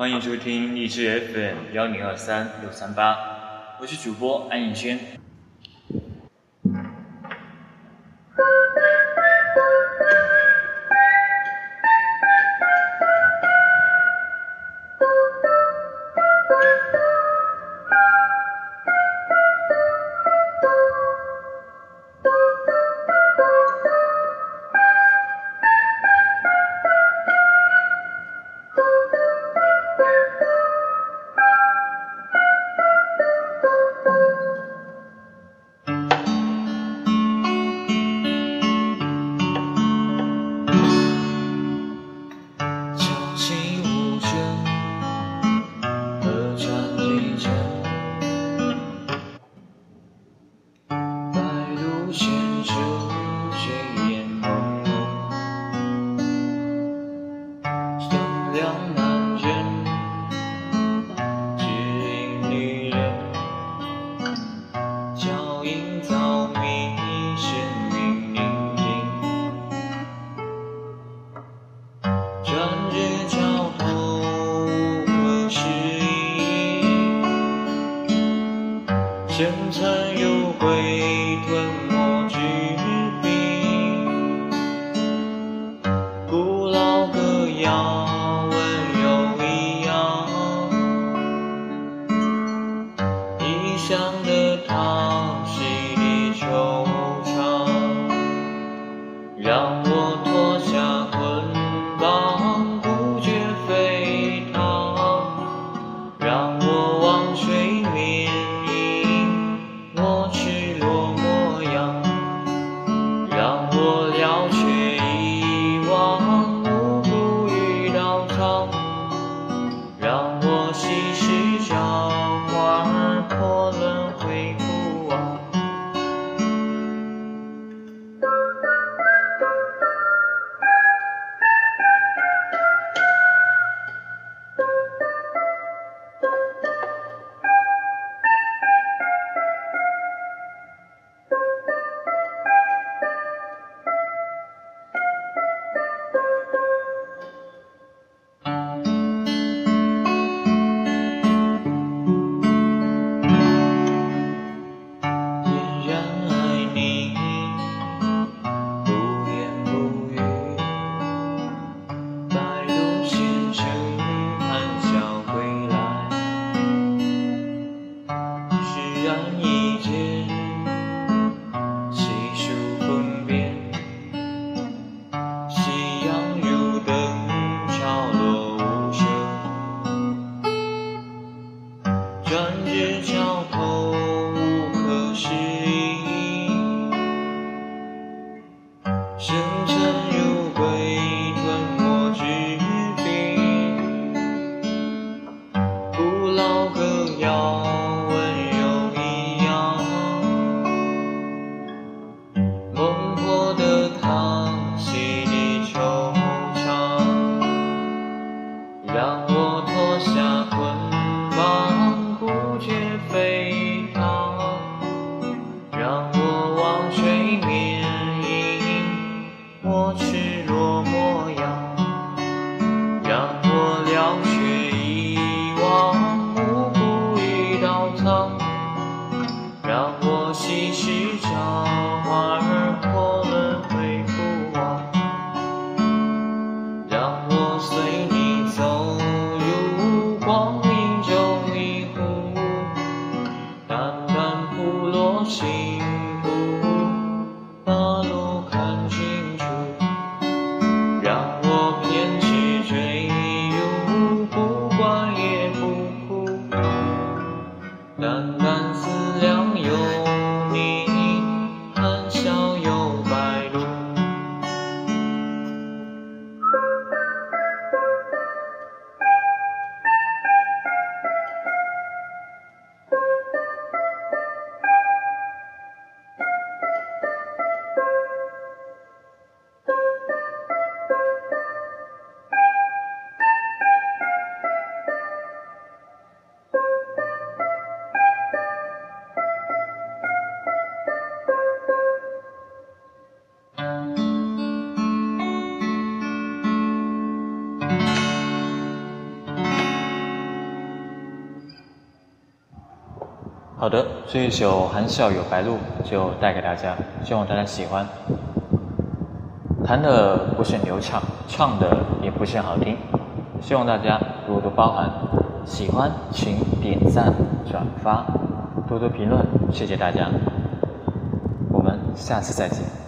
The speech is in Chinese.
欢迎收听荔枝 FM 幺零二三六三八，我是主播安以轩。又会吞没巨人间桥头 face. 心好的，这一首《含笑有白鹭》就带给大家，希望大家喜欢。弹的不是流畅，唱的也不是好听，希望大家多多包涵。喜欢请点赞转发，多多评论，谢谢大家。我们下次再见。